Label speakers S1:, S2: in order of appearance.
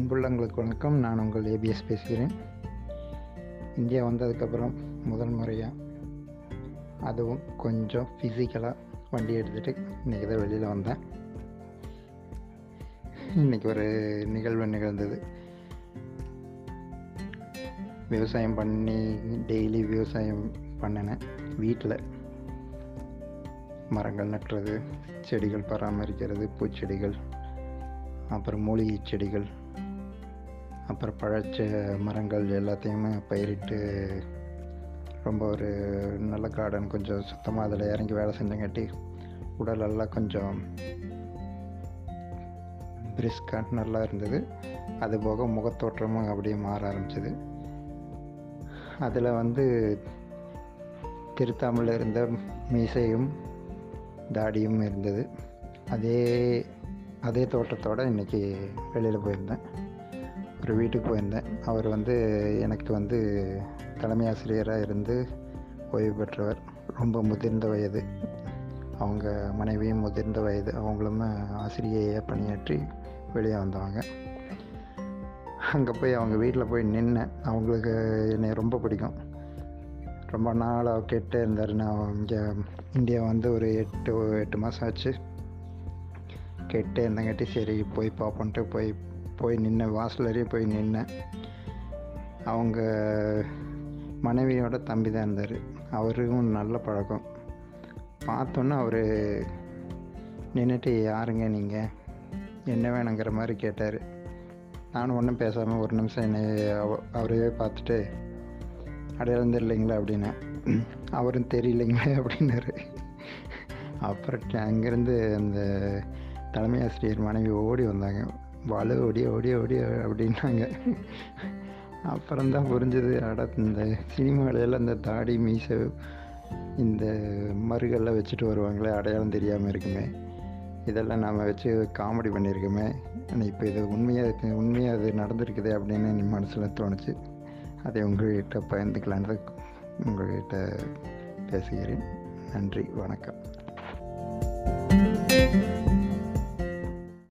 S1: அன்புள்ளங்களுக்கு வணக்கம். நான் உங்கள் ஏபிஎஸ் பேசுகிறேன். இந்தியா வந்ததுக்கப்புறம் முதல் முறையாக அதுவும் கொஞ்சம் ஃபிசிக்கலாக வண்டி எடுத்துகிட்டு இன்றைக்கி தான் வெளியில் வந்தேன். இன்றைக்கி ஒரு நிகழ்வு நிகழ்ந்தது. விவசாயம் பண்ணி டெய்லி விவசாயம் பண்ணினேன் வீட்டில் மரங்கள் நட்டுறது செடிகள் பராமரிக்கிறது பூச்செடிகள் அப்புறம் மூலிகை செடிகள் அப்புறம் பழச்ச மரங்கள் எல்லாத்தையுமே பயிரிட்டு ரொம்ப ஒரு நல்ல கார்டன் கொஞ்சம் சுத்தமாக அதில் இறங்கி வேலை செஞ்சங்காட்டி உடலெல்லாம் கொஞ்சம் பிரிஸ்காக நல்லா இருந்தது. அது போக முகத்தோற்றமும் அப்படியே மாற ஆரம்பிச்சது. அதில் வந்து திருத்தாமல் இருந்த மீசையும் தாடியும் இருந்தது. அதே அதே தோட்டத்தோடு இன்றைக்கி வெளியில் போயிருந்தேன். ஒரு வீட்டுக்கு போயிருந்தேன். அவர் வந்து எனக்கு வந்து தலைமை ஆசிரியராக இருந்து ஓய்வு பெற்றவர். ரொம்ப முதிர்ந்த வயது. அவங்க மனைவியும் முதிர்ந்த வயது. அவங்களும் ஆசிரியையாக பணியாற்றி வெளியே வந்தவங்க. அங்கே போய் அவங்க வீட்டில் போய் நின்னேன். அவங்களுக்கு என்னை ரொம்ப பிடிக்கும். ரொம்ப நாளாக கேட்டே இருந்தார். நான் இங்கே இந்தியா வந்து ஒரு எட்டு எட்டு மாதம் ஆச்சு. கேட்டே இருந்தங்காட்டி சரி போய் பார்ப்போன்ட்டு போய் போய் நின்ன வாசலரே போய் நின்னேன் அவங்க மனைவியோட தம்பி தான் இருந்தார். அவருக்கும் நல்ல பழக்கம். பார்த்தோன்னே அவர் நின்றுட்டு யாருங்க நீங்கள் என்ன வேணுங்கிற மாதிரி கேட்டார். நானும் ஒன்றும் பேசாமல் ஒரு நிமிஷம் என்னை அவரையே பார்த்துட்டு அடையாளம் தெரியலைங்களா? அப்படின்னேன் அவரும் தெரியலைங்களே அப்படின்னாரு. அப்புறம் அங்கேருந்து அந்த தலைமை ஆசிரியர் மனைவி ஓடி வந்தாங்க. வலு ஓடி ஓடி ஓடி அப்படின்னாங்க. அப்புறம்தான் புரிஞ்சது அட இந்த சினிமாவிலெல்லாம் இந்த தாடி மீசை இந்த மருகெல்லாம் வச்சுட்டு வருவாங்களே அடையாளம் தெரியாமல் இருக்குமே. இதெல்லாம் நாம் வச்சு காமெடி பண்ணியிருக்கோமே. ஆனால் இப்போ இது உண்மையாக உண்மையாக அது நடந்திருக்குது அப்படின்னு என் மனசில் தோணுச்சு. அதை உங்கள்கிட்ட பயந்துக்கலான்னு உங்கள்கிட்ட பேசுகிறேன். நன்றி வணக்கம்.